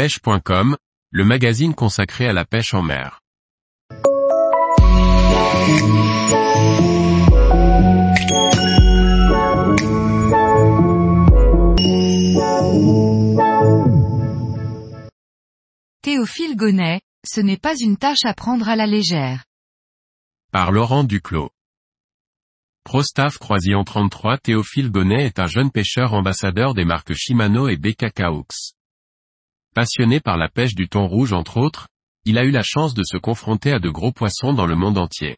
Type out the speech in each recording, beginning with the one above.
pêche.com, le magazine consacré à la pêche en mer. Théophile Gonnet, ce n'est pas une tâche à prendre à la légère. Par Laurent Duclos. Prostaff Croisillon 33 Théophile Gonnet est un jeune pêcheur ambassadeur des marques Shimano et BKKaux. Passionné par la pêche du thon rouge entre autres, il a eu la chance de se confronter à de gros poissons dans le monde entier.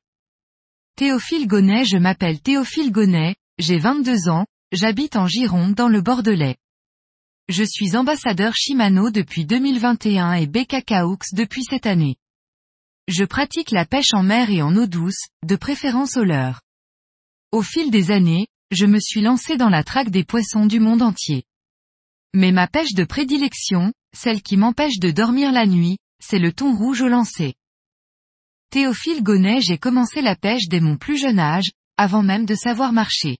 Théophile Gonnet Je m'appelle Théophile Gonnet, j'ai 22 ans, j'habite en Gironde dans le Bordelais. Je suis ambassadeur Shimano depuis 2021 et BKKaux depuis cette année. Je pratique la pêche en mer et en eau douce, de préférence au leurre. Au fil des années, je me suis lancé dans la traque des poissons du monde entier. Mais ma pêche de prédilection, celle qui m'empêche de dormir la nuit, c'est le thon rouge au lancer. Théophile Gonnet j'ai commencé la pêche dès mon plus jeune âge, avant même de savoir marcher.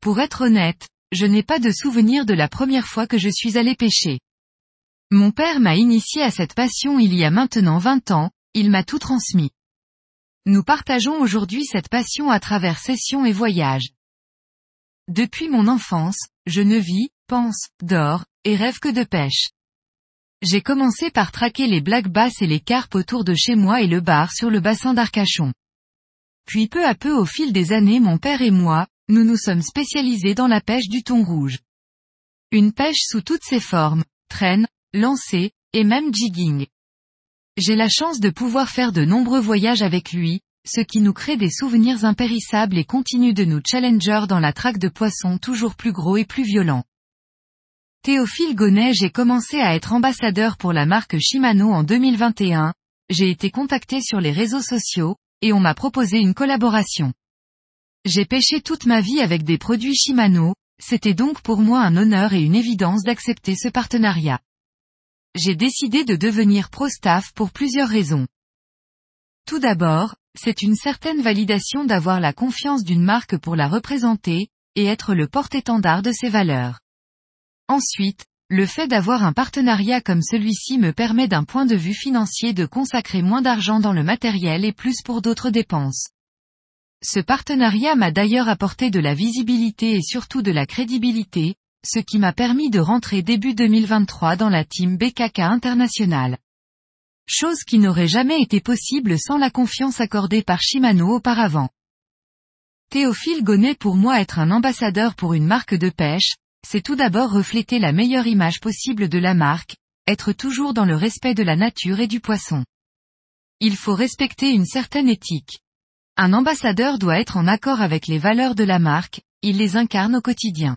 Pour être honnête, je n'ai pas de souvenir de la première fois que je suis allé pêcher. Mon père m'a initié à cette passion il y a maintenant 20 ans, il m'a tout transmis. Nous partageons aujourd'hui cette passion à travers sessions et voyages. Depuis mon enfance, je ne vis, pense, dors, et rêve que de pêche. J'ai commencé par traquer les black bass et les carpes autour de chez moi et le bar sur le bassin d'Arcachon. Puis peu à peu au fil des années mon père et moi, nous nous sommes spécialisés dans la pêche du thon rouge. Une pêche sous toutes ses formes, traîne, lancer, et même jigging. J'ai la chance de pouvoir faire de nombreux voyages avec lui, ce qui nous crée des souvenirs impérissables et continue de nous challenger dans la traque de poissons toujours plus gros et plus violents. Théophile Gonnet j'ai commencé à être ambassadeur pour la marque Shimano en 2021, j'ai été contacté sur les réseaux sociaux, et on m'a proposé une collaboration. J'ai pêché toute ma vie avec des produits Shimano, c'était donc pour moi un honneur et une évidence d'accepter ce partenariat j'ai décidé de devenir pro-staff pour plusieurs raisons. Tout d'abord, c'est une certaine validation d'avoir la confiance d'une marque pour la représenter, et être le porte-étendard de ses valeurs. Ensuite, le fait d'avoir un partenariat comme celui-ci me permet d'un point de vue financier de consacrer moins d'argent dans le matériel et plus pour d'autres dépenses. Ce partenariat m'a d'ailleurs apporté de la visibilité et surtout de la crédibilité, ce qui m'a permis de rentrer début 2023 dans la team BKK International. Chose qui n'aurait jamais été possible sans la confiance accordée par Shimano auparavant. Théophile Gonnet pour moi être un ambassadeur pour une marque de pêche, c'est tout d'abord refléter la meilleure image possible de la marque, être toujours dans le respect de la nature et du poisson. Il faut respecter une certaine éthique. Un ambassadeur doit être en accord avec les valeurs de la marque, il les incarne au quotidien.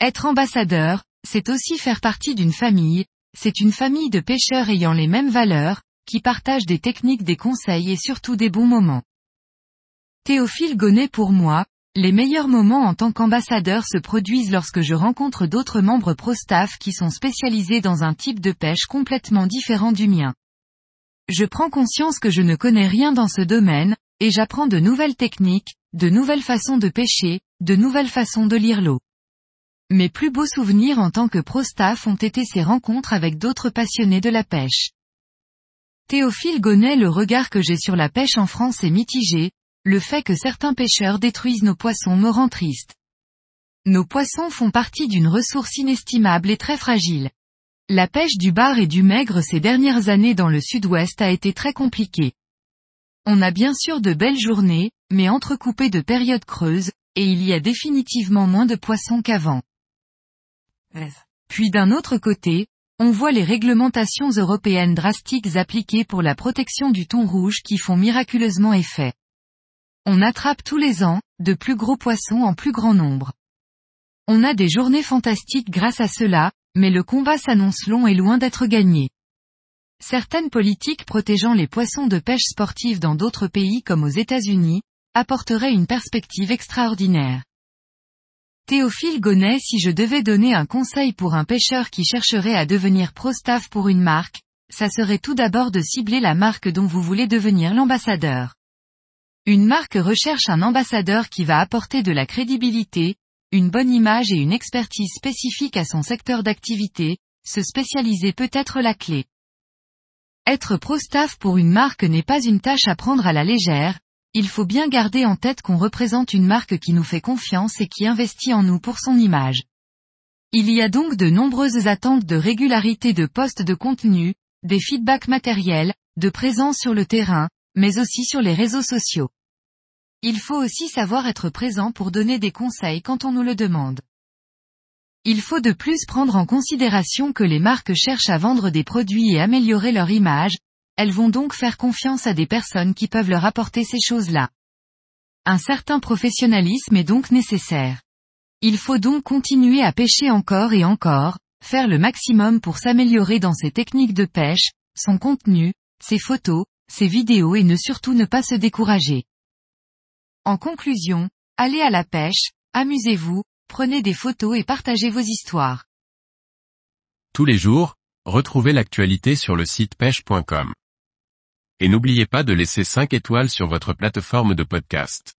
Être ambassadeur, c'est aussi faire partie d'une famille, c'est une famille de pêcheurs ayant les mêmes valeurs, qui partagent des techniques des conseils et surtout des bons moments. Théophile Gonnet pour moi, les meilleurs moments en tant qu'ambassadeur se produisent lorsque je rencontre d'autres membres pro-staff qui sont spécialisés dans un type de pêche complètement différent du mien. Je prends conscience que je ne connais rien dans ce domaine, et j'apprends de nouvelles techniques, de nouvelles façons de pêcher, de nouvelles façons de lire l'eau. Mes plus beaux souvenirs en tant que pro-staff ont été ces rencontres avec d'autres passionnés de la pêche. Théophile Gonnet le regard que j'ai sur la pêche en France est mitigé, le fait que certains pêcheurs détruisent nos poissons me rend triste. Nos poissons font partie d'une ressource inestimable et très fragile. La pêche du bar et du maigre ces dernières années dans le sud-ouest a été très compliquée. On a bien sûr de belles journées, mais entrecoupées de périodes creuses, et il y a définitivement moins de poissons qu'avant. Puis d'un autre côté, on voit les réglementations européennes drastiques appliquées pour la protection du thon rouge qui font miraculeusement effet. On attrape tous les ans, de plus gros poissons en plus grand nombre. On a des journées fantastiques grâce à cela, mais le combat s'annonce long et loin d'être gagné. Certaines politiques protégeant les poissons de pêche sportive dans d'autres pays comme aux États-Unis, apporteraient une perspective extraordinaire. Théophile Gonnet si je devais donner un conseil pour un pêcheur qui chercherait à devenir pro-staff pour une marque, ça serait tout d'abord de cibler la marque dont vous voulez devenir l'ambassadeur. Une marque recherche un ambassadeur qui va apporter de la crédibilité, une bonne image et une expertise spécifique à son secteur d'activité, se spécialiser peut être la clé. Être pro-staff pour une marque n'est pas une tâche à prendre à la légère, il faut bien garder en tête qu'on représente une marque qui nous fait confiance et qui investit en nous pour son image. Il y a donc de nombreuses attentes de régularité de postes de contenu, des feedbacks matériels, de présence sur le terrain, mais aussi sur les réseaux sociaux. Il faut aussi savoir être présent pour donner des conseils quand on nous le demande. Il faut de plus prendre en considération que les marques cherchent à vendre des produits et améliorer leur image, elles vont donc faire confiance à des personnes qui peuvent leur apporter ces choses-là. Un certain professionnalisme est donc nécessaire. Il faut donc continuer à pêcher encore et encore, faire le maximum pour s'améliorer dans ses techniques de pêche, son contenu, ses photos, ses vidéos et ne surtout ne pas se décourager. En conclusion, allez à la pêche, amusez-vous, prenez des photos et partagez vos histoires. Tous les jours, retrouvez l'actualité sur le site pêche.com. Et n'oubliez pas de laisser 5 étoiles sur votre plateforme de podcast.